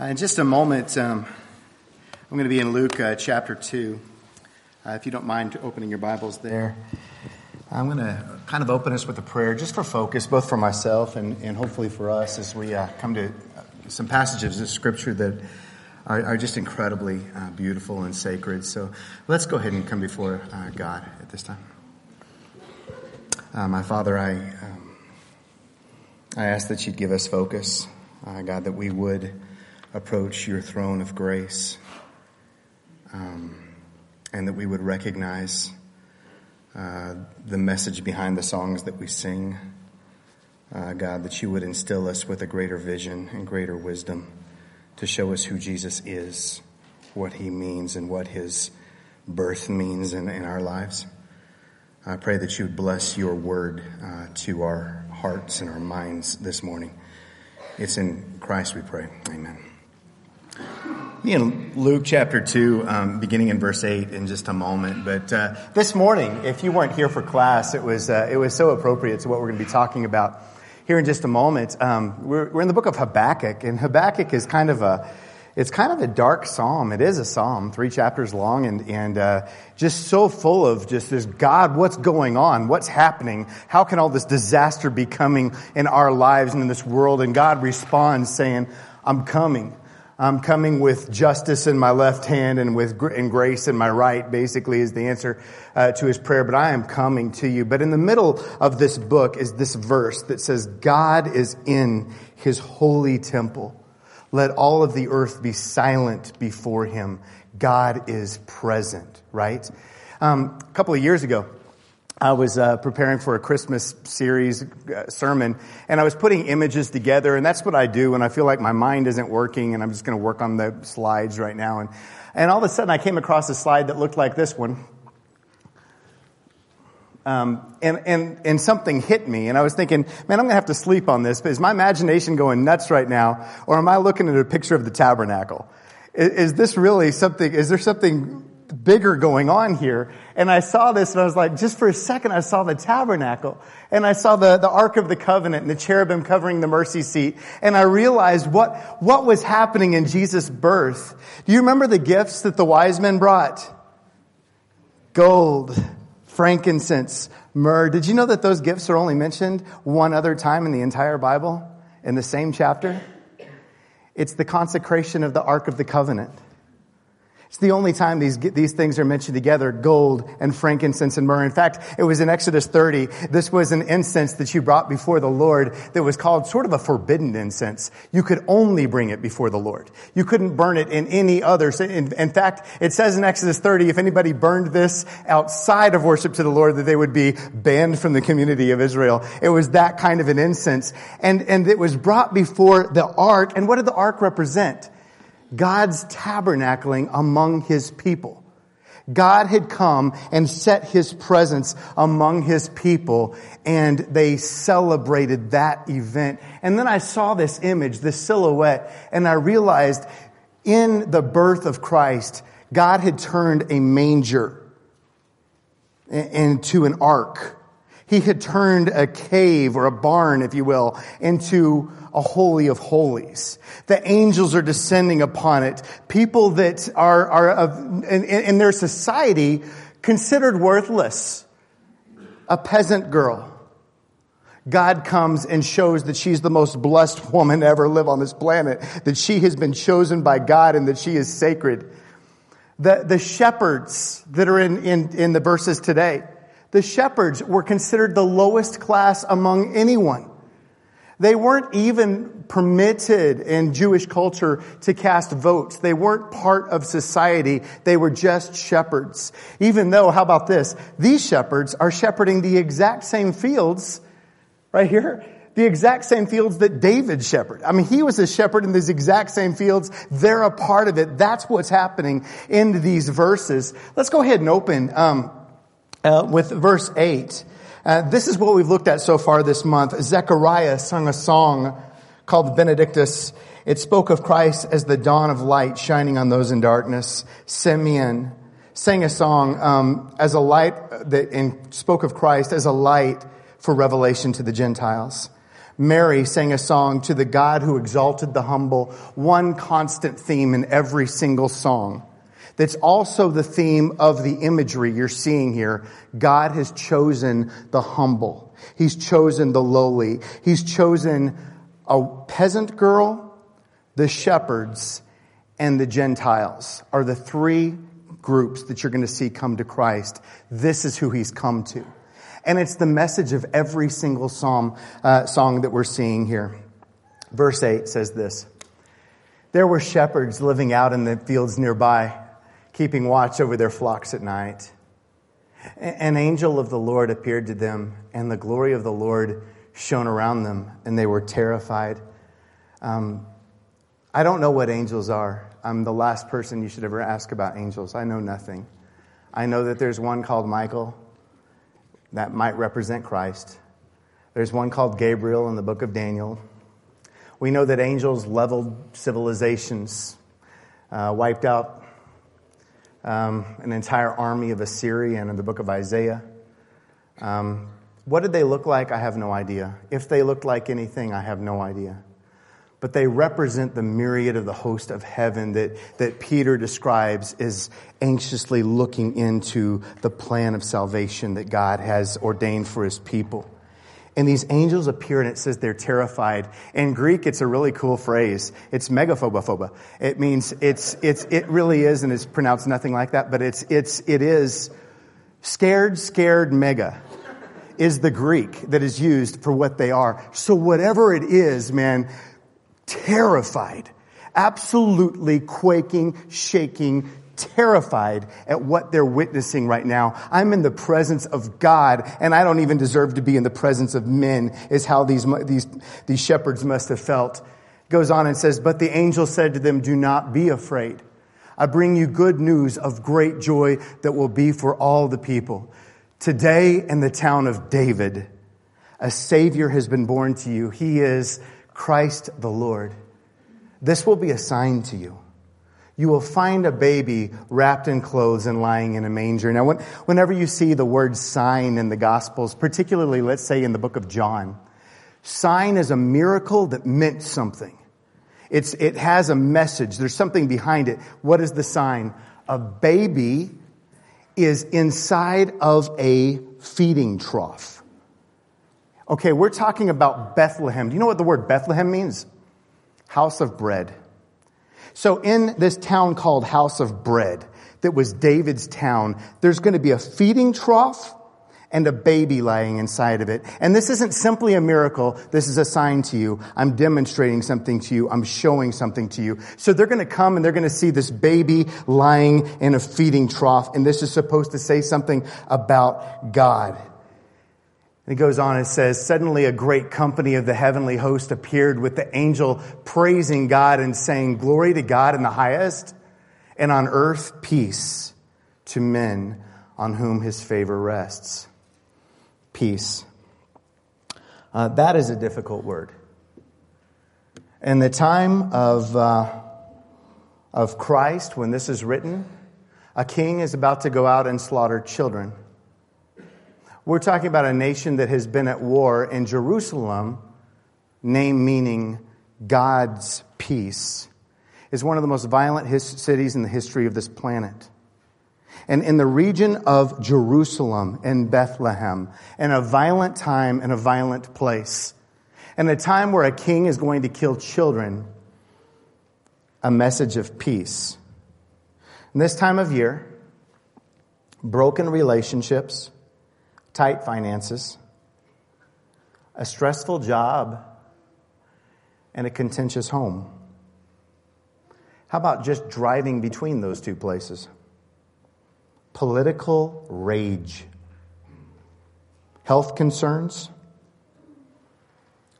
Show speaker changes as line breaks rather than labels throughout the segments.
Uh, in just a moment, um, I'm going to be in Luke uh, chapter 2. Uh, if you don't mind opening your Bibles there, I'm going to kind of open us with a prayer just for focus, both for myself and, and hopefully for us as we uh, come to uh, some passages of Scripture that are, are just incredibly uh, beautiful and sacred. So let's go ahead and come before God at this time. my Father, I, um, I ask that you'd give us focus, God, that we would approach your throne of grace, um, and that we would recognize uh, the message behind the songs that we sing. Uh, God, that you would instill us with a greater vision and greater wisdom to show us who Jesus is, what he means, and what his birth means in, in our lives. I pray that you would bless your word uh, to our hearts and our minds this morning. It's in Christ we pray. Amen. Be in Luke chapter 2, um, beginning in verse 8 in just a moment. But uh, this morning, if you weren't here for class, it was, uh, it was so appropriate to what we're going to be talking about here in just a moment. Um, we're, we're in the book of Habakkuk, and Habakkuk is kind of a, it's kind of a dark psalm. It is a psalm, three chapters long, and, and uh, just so full of just this God, what's going on? What's happening? How can all this disaster be coming in our lives and in this world? And God responds saying, I'm coming. I'm coming with justice in my left hand and with gr- and grace in my right, basically, is the answer uh, to his prayer. But I am coming to you. But in the middle of this book is this verse that says, God is in his holy temple. Let all of the earth be silent before him. God is present, right? Um, a couple of years ago, I was uh, preparing for a Christmas series uh, sermon, and I was putting images together, and that's what I do when I feel like my mind isn't working, and I'm just going to work on the slides right now. And, and all of a sudden, I came across a slide that looked like this one. Um, and, and, and something hit me, and I was thinking, man, I'm going to have to sleep on this, but is my imagination going nuts right now, or am I looking at a picture of the tabernacle? Is, is this really something, is there something bigger going on here. And I saw this and I was like, just for a second, I saw the tabernacle and I saw the, the Ark of the Covenant and the cherubim covering the mercy seat. And I realized what, what was happening in Jesus' birth. Do you remember the gifts that the wise men brought? Gold, frankincense, myrrh. Did you know that those gifts are only mentioned one other time in the entire Bible? In the same chapter? It's the consecration of the Ark of the Covenant. It's the only time these, these things are mentioned together, gold and frankincense and myrrh. In fact, it was in Exodus 30. This was an incense that you brought before the Lord that was called sort of a forbidden incense. You could only bring it before the Lord. You couldn't burn it in any other. In, in fact, it says in Exodus 30, if anybody burned this outside of worship to the Lord, that they would be banned from the community of Israel. It was that kind of an incense. And, and it was brought before the ark. And what did the ark represent? God's tabernacling among his people. God had come and set his presence among his people and they celebrated that event. And then I saw this image, this silhouette, and I realized in the birth of Christ, God had turned a manger into an ark. He had turned a cave or a barn, if you will, into a holy of holies. The angels are descending upon it. People that are, are of, in, in their society considered worthless. A peasant girl. God comes and shows that she's the most blessed woman to ever live on this planet, that she has been chosen by God and that she is sacred. The, the shepherds that are in, in, in the verses today, the shepherds were considered the lowest class among anyone. They weren't even permitted in Jewish culture to cast votes. They weren't part of society. They were just shepherds. Even though, how about this? These shepherds are shepherding the exact same fields right here. The exact same fields that David shepherded. I mean, he was a shepherd in these exact same fields. They're a part of it. That's what's happening in these verses. Let's go ahead and open um, uh, with verse 8. Uh, this is what we've looked at so far this month. Zechariah sung a song called Benedictus. It spoke of Christ as the dawn of light shining on those in darkness. Simeon sang a song um, as a light that spoke of Christ as a light for revelation to the Gentiles. Mary sang a song to the God who exalted the humble, one constant theme in every single song. That's also the theme of the imagery you're seeing here. God has chosen the humble. He's chosen the lowly. He's chosen a peasant girl, the shepherds, and the Gentiles are the three groups that you're going to see come to Christ. This is who he's come to. And it's the message of every single psalm, uh, song that we're seeing here. Verse 8 says this There were shepherds living out in the fields nearby, keeping watch over their flocks at night. An angel of the Lord appeared to them, and the glory of the Lord shone around them, and they were terrified. Um, I don't know what angels are. I'm the last person you should ever ask about angels. I know nothing. I know that there's one called Michael that might represent Christ. There's one called Gabriel in the book of Daniel. We know that angels leveled civilizations, uh, wiped out um, an entire army of Assyria in the book of Isaiah. Um, what did they look like? I have no idea. If they looked like anything, I have no idea. But they represent the myriad of the host of heaven that, that Peter describes as anxiously looking into the plan of salvation that God has ordained for his people. And these angels appear and it says they're terrified. In Greek, it's a really cool phrase. It's megaphobophoba. It means it's, it's, it really is, and it's pronounced nothing like that, but it's, it's, it is scared, scared mega is the Greek that is used for what they are. So whatever it is, man, terrified, absolutely quaking, shaking, terrified at what they're witnessing right now. I'm in the presence of God and I don't even deserve to be in the presence of men is how these, these, these shepherds must have felt. Goes on and says, but the angel said to them, do not be afraid. I bring you good news of great joy that will be for all the people. Today in the town of David, a Savior has been born to you. He is Christ the Lord. This will be a sign to you. You will find a baby wrapped in clothes and lying in a manger. Now, when, whenever you see the word sign in the Gospels, particularly, let's say, in the book of John, sign is a miracle that meant something. It's, it has a message. There's something behind it. What is the sign? A baby is inside of a feeding trough. Okay, we're talking about Bethlehem. Do you know what the word Bethlehem means? House of bread. So in this town called House of Bread, that was David's town, there's going to be a feeding trough and a baby lying inside of it. And this isn't simply a miracle. This is a sign to you. I'm demonstrating something to you. I'm showing something to you. So they're going to come and they're going to see this baby lying in a feeding trough. And this is supposed to say something about God. And he goes on and says, Suddenly a great company of the heavenly host appeared with the angel praising God and saying, Glory to God in the highest, and on earth peace to men on whom his favor rests peace. Uh, that is a difficult word. In the time of, uh, of Christ, when this is written, a king is about to go out and slaughter children. We're talking about a nation that has been at war in Jerusalem, name meaning God's peace, is one of the most violent his- cities in the history of this planet and in the region of Jerusalem and Bethlehem, in a violent time and a violent place, in a time where a king is going to kill children, a message of peace. In this time of year, broken relationships, tight finances, a stressful job, and a contentious home. How about just driving between those two places? political rage, health concerns,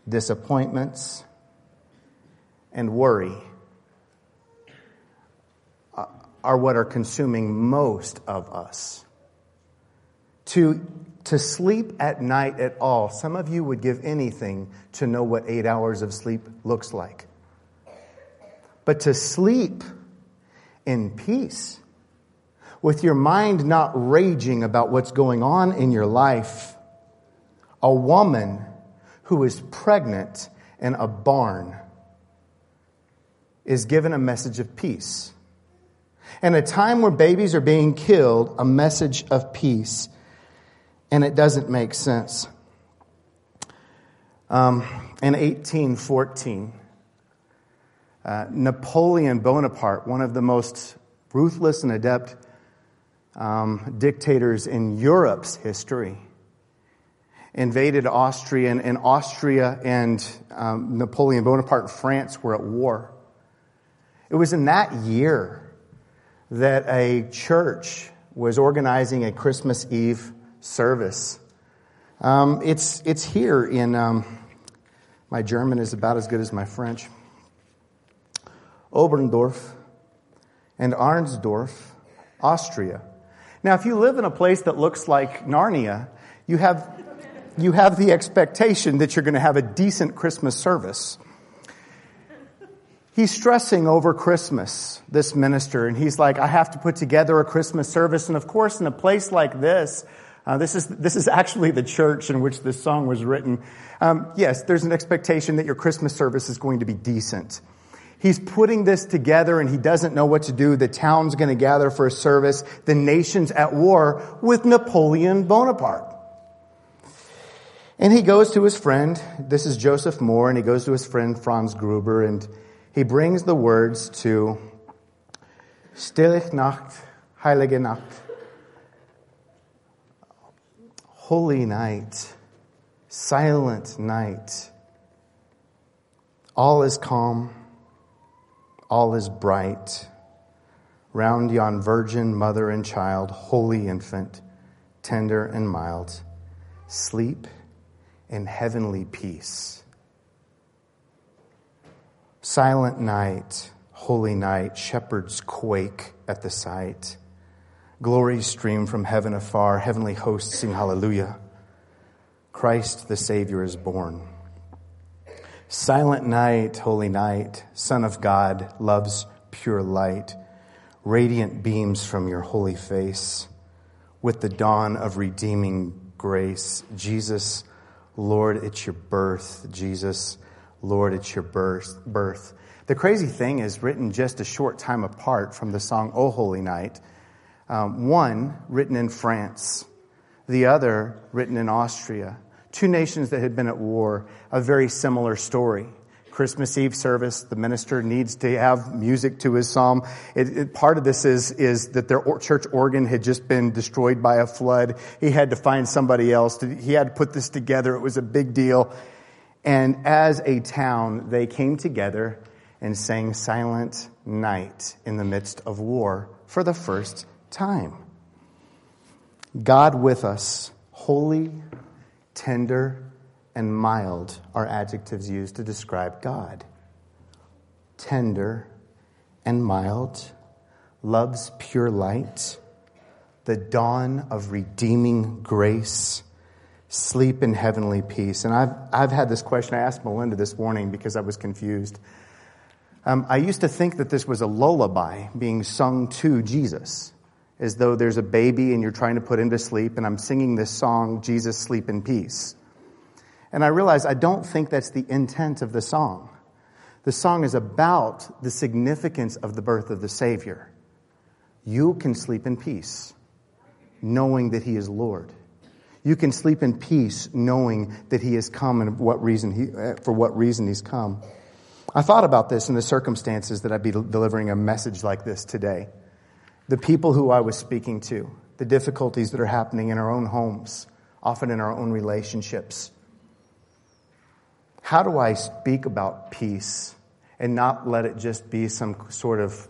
disappointments, and worry are what are consuming most of us. To, to sleep at night at all, some of you would give anything to know what eight hours of sleep looks like. But to sleep in peace, with your mind not raging about what's going on in your life. A woman who is pregnant in a barn is given a message of peace. In a time where babies are being killed, a message of peace. And it doesn't make sense. Um, in 1814, uh, Napoleon Bonaparte, one of the most ruthless and adept um, dictators in Europe's history, invaded Austria, and, and Austria and um, Napoleon Bonaparte, France, were at war. It was in that year that a church was organizing a Christmas Eve service. Um, it's, it's here in, um, my German is about as good as my French. Oberndorf and Arnsdorf, Austria. Now, if you live in a place that looks like Narnia, you have, you have the expectation that you're going to have a decent Christmas service. He's stressing over Christmas, this minister, and he's like, I have to put together a Christmas service. And of course, in a place like this, uh, this is this is actually the church in which this song was written. Um, yes, there's an expectation that your Christmas service is going to be decent. He's putting this together and he doesn't know what to do. The town's going to gather for a service. The nation's at war with Napoleon Bonaparte. And he goes to his friend. This is Joseph Mohr, and he goes to his friend Franz Gruber, and he brings the words to Stille Nacht, Heilige Nacht, Holy Night, Silent Night. All is calm all is bright. Round yon virgin mother and child, holy infant, tender and mild, sleep in heavenly peace. Silent night, holy night, shepherds quake at the sight. Glories stream from heaven afar, heavenly hosts sing hallelujah. Christ the Savior is born. Silent night, holy night, Son of God, love's pure light, radiant beams from your holy face, with the dawn of redeeming grace. Jesus, Lord, it's your birth. Jesus, Lord, it's your birth. birth. The crazy thing is written just a short time apart from the song O Holy Night. Um, one written in France, the other written in Austria two nations that had been at war, a very similar story. Christmas Eve service, the minister needs to have music to his psalm. It, it, part of this is, is that their church organ had just been destroyed by a flood. He had to find somebody else. To, he had to put this together. It was a big deal. And as a town, they came together and sang Silent Night in the midst of war for the first time. God with us, holy, Tender and mild are adjectives used to describe God. Tender and mild, love's pure light, the dawn of redeeming grace, sleep in heavenly peace. And I've, I've had this question. I asked Melinda this morning because I was confused. Um, I used to think that this was a lullaby being sung to Jesus as though there's a baby and you're trying to put him to sleep, and I'm singing this song, Jesus, Sleep in Peace. And I realize I don't think that's the intent of the song. The song is about the significance of the birth of the Savior. You can sleep in peace, knowing that He is Lord. You can sleep in peace, knowing that He has come and what reason he, for what reason He's come. I thought about this in the circumstances that I'd be delivering a message like this today the people who I was speaking to, the difficulties that are happening in our own homes, often in our own relationships. How do I speak about peace and not let it just be some sort of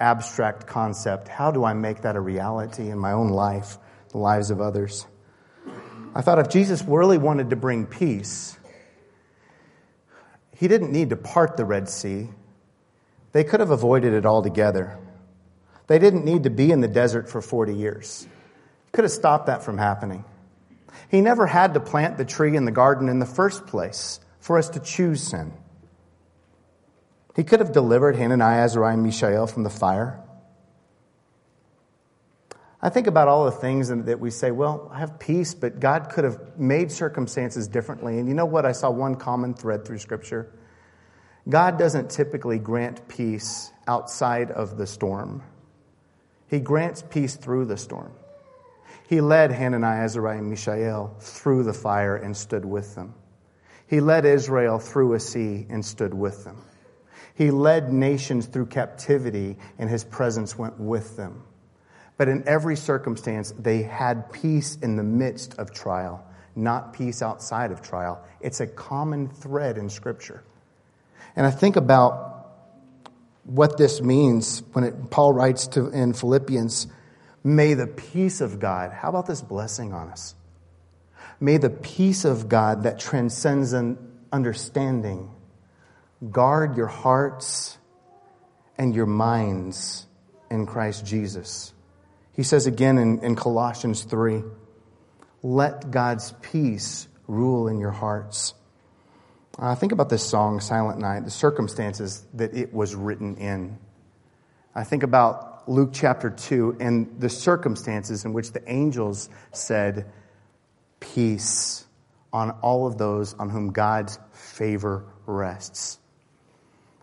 abstract concept? How do I make that a reality in my own life, the lives of others? I thought if Jesus really wanted to bring peace, he didn't need to part the Red Sea. They could have avoided it altogether. They didn't need to be in the desert for 40 years. Could have stopped that from happening. He never had to plant the tree in the garden in the first place for us to choose sin. He could have delivered Hananiah, Azariah, and Mishael from the fire. I think about all the things that we say, well, I have peace, but God could have made circumstances differently. And you know what? I saw one common thread through Scripture. God doesn't typically grant peace outside of the storm, He grants peace through the storm. He led Hananiah, Azariah, and Mishael through the fire and stood with them. He led Israel through a sea and stood with them. He led nations through captivity, and his presence went with them. But in every circumstance, they had peace in the midst of trial, not peace outside of trial. It's a common thread in Scripture. And I think about what this means when it, Paul writes to, in Philippians, May the peace of God, how about this blessing on us? May the peace of God that transcends an understanding guard your hearts and your minds in Christ Jesus. He says again in, in Colossians 3 let God's peace rule in your hearts. Uh, think about this song, Silent Night, the circumstances that it was written in. I think about Luke chapter 2 and the circumstances in which the angels said, Peace on all of those on whom God's favor rests.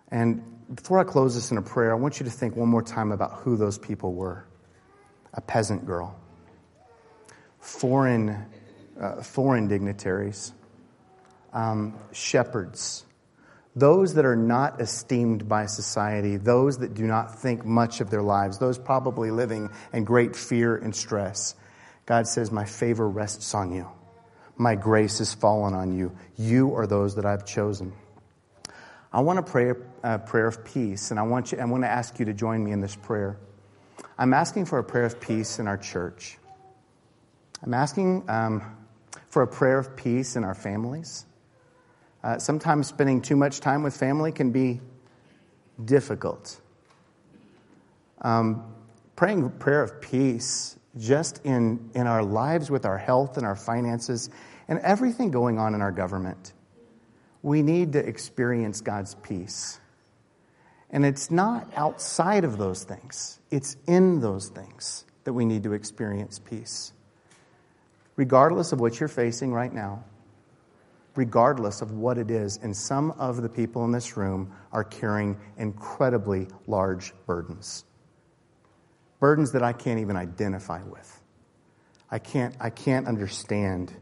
And before I close this in a prayer, I want you to think one more time about who those people were a peasant girl, foreign, uh, foreign dignitaries, um, shepherds, those that are not esteemed by society, those that do not think much of their lives, those probably living in great fear and stress. God says, My favor rests on you. My grace has fallen on you. You are those that I've chosen. I want to pray a prayer of peace, and I want, you, I want to ask you to join me in this prayer. I'm asking for a prayer of peace in our church. I'm asking um, for a prayer of peace in our families. Uh, sometimes spending too much time with family can be difficult. Um, praying a prayer of peace just in, in our lives with our health and our finances and everything going on in our government. We need to experience God's peace. And it's not outside of those things, it's in those things that we need to experience peace. Regardless of what you're facing right now, regardless of what it is, and some of the people in this room are carrying incredibly large burdens. Burdens that I can't even identify with. I can't, I can't understand.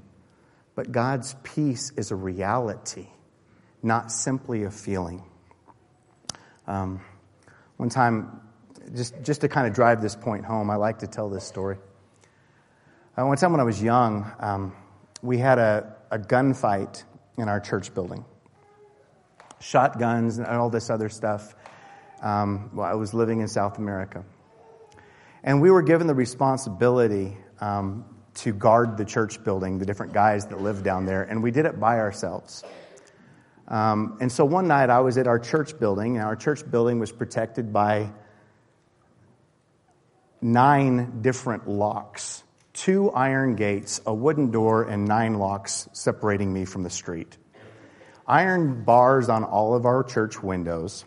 But God's peace is a reality, not simply a feeling. Um, one time, just, just to kind of drive this point home, I like to tell this story. Uh, one time when I was young, um, we had a, a gunfight in our church building. Shotguns and all this other stuff. Um, while I was living in South America. And we were given the responsibility um, to guard the church building, the different guys that lived down there, and we did it by ourselves. Um, and so one night I was at our church building, and our church building was protected by nine different locks two iron gates, a wooden door, and nine locks separating me from the street. Iron bars on all of our church windows.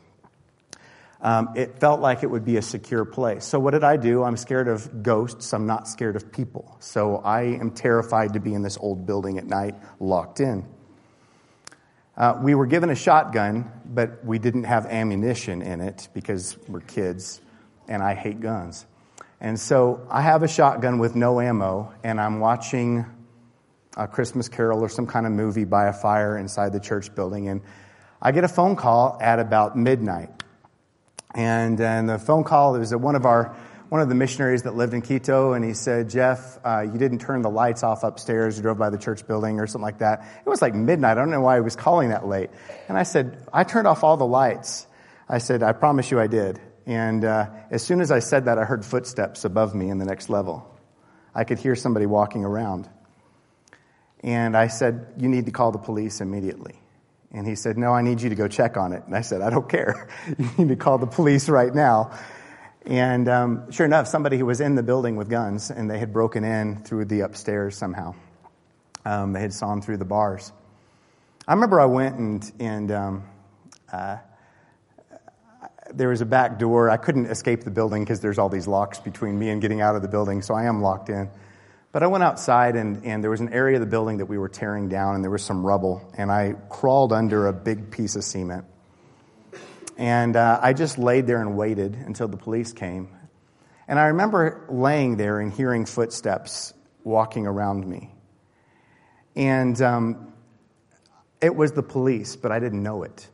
Um, it felt like it would be a secure place. So, what did I do? I'm scared of ghosts. I'm not scared of people. So, I am terrified to be in this old building at night, locked in. Uh, we were given a shotgun, but we didn't have ammunition in it because we're kids and I hate guns. And so I have a shotgun with no ammo, and I'm watching a Christmas Carol or some kind of movie by a fire inside the church building. And I get a phone call at about midnight. And, and the phone call was one of our one of the missionaries that lived in Quito, and he said, Jeff, uh, you didn't turn the lights off upstairs. You drove by the church building or something like that. It was like midnight. I don't know why he was calling that late. And I said, I turned off all the lights. I said, I promise you I did. And uh, as soon as I said that, I heard footsteps above me in the next level. I could hear somebody walking around. And I said, You need to call the police immediately. And he said, No, I need you to go check on it. And I said, I don't care. You need to call the police right now. And um, sure enough, somebody who was in the building with guns, and they had broken in through the upstairs somehow. Um, they had sawn through the bars. I remember I went and, and um, uh, there was a back door. I couldn't escape the building because there's all these locks between me and getting out of the building, so I am locked in. But I went outside, and, and there was an area of the building that we were tearing down, and there was some rubble, and I crawled under a big piece of cement. And uh, I just laid there and waited until the police came. And I remember laying there and hearing footsteps walking around me. And um, it was the police, but I didn't know it.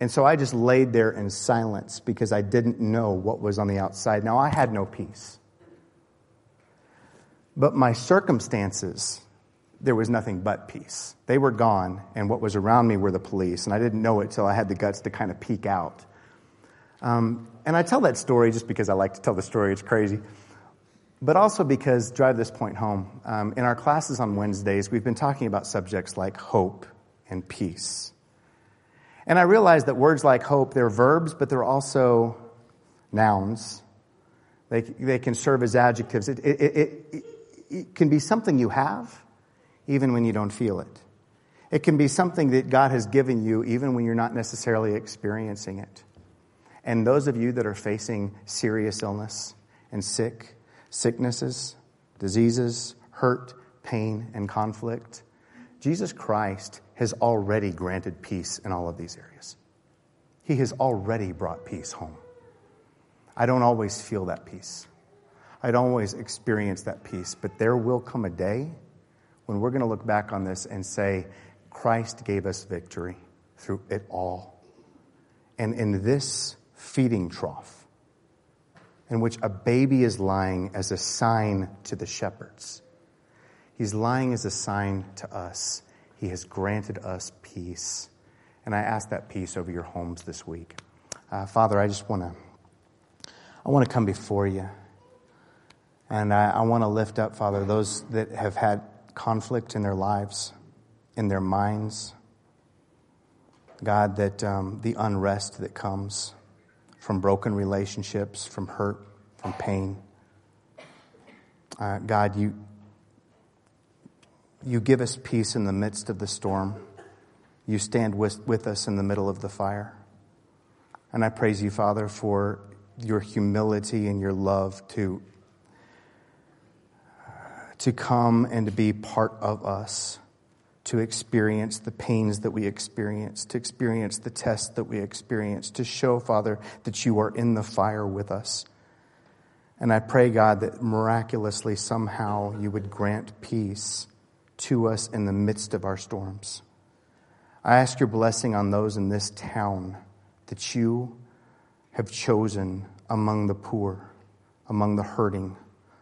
And so I just laid there in silence because I didn't know what was on the outside. Now, I had no peace. But my circumstances, there was nothing but peace. They were gone, and what was around me were the police. And I didn't know it till I had the guts to kind of peek out. Um, and I tell that story just because I like to tell the story. It's crazy. But also because, drive this point home, um, in our classes on Wednesdays, we've been talking about subjects like hope and peace. And I realize that words like hope, they're verbs, but they're also nouns. They, they can serve as adjectives. It, it, it, it can be something you have, even when you don't feel it. It can be something that God has given you, even when you're not necessarily experiencing it. And those of you that are facing serious illness and sick, sicknesses, diseases, hurt, pain, and conflict, Jesus Christ has already granted peace in all of these areas. He has already brought peace home. I don't always feel that peace. I don't always experience that peace, but there will come a day when we're going to look back on this and say, Christ gave us victory through it all. And in this feeding trough, in which a baby is lying as a sign to the shepherds, he's lying as a sign to us. He has granted us peace. And I ask that peace over your homes this week. Uh, Father, I just want to I want to come before you. And I, I want to lift up, Father, those that have had conflict in their lives, in their minds. God, that um, the unrest that comes from broken relationships, from hurt, from pain. Uh, God, you, you give us peace in the midst of the storm. You stand with, with us in the middle of the fire. And I praise you, Father, for your humility and your love to, to come and to be part of us, to experience the pains that we experience, to experience the tests that we experience, to show, Father, that you are in the fire with us. And I pray, God, that miraculously somehow you would grant peace to us in the midst of our storms. I ask your blessing on those in this town that you have chosen among the poor, among the hurting,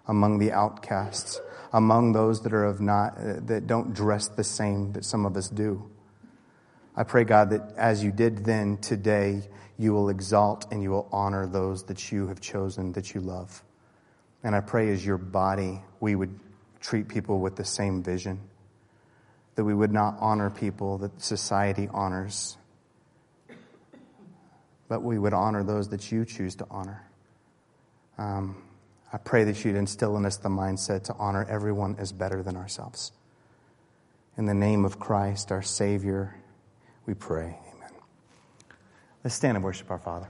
among the outcasts, among those that are of not uh, that don't dress the same that some of us do. I pray God that as you did then today, you will exalt and you will honor those that you have chosen that you love. And I pray as your body, we would treat people with the same vision, that we would not honor people that society honors, but we would honor those that you choose to honor. Um, I pray that you'd instill in us the mindset to honor everyone as better than ourselves. In the name of Christ, our Savior, we pray. Amen. Let's stand and worship our Father.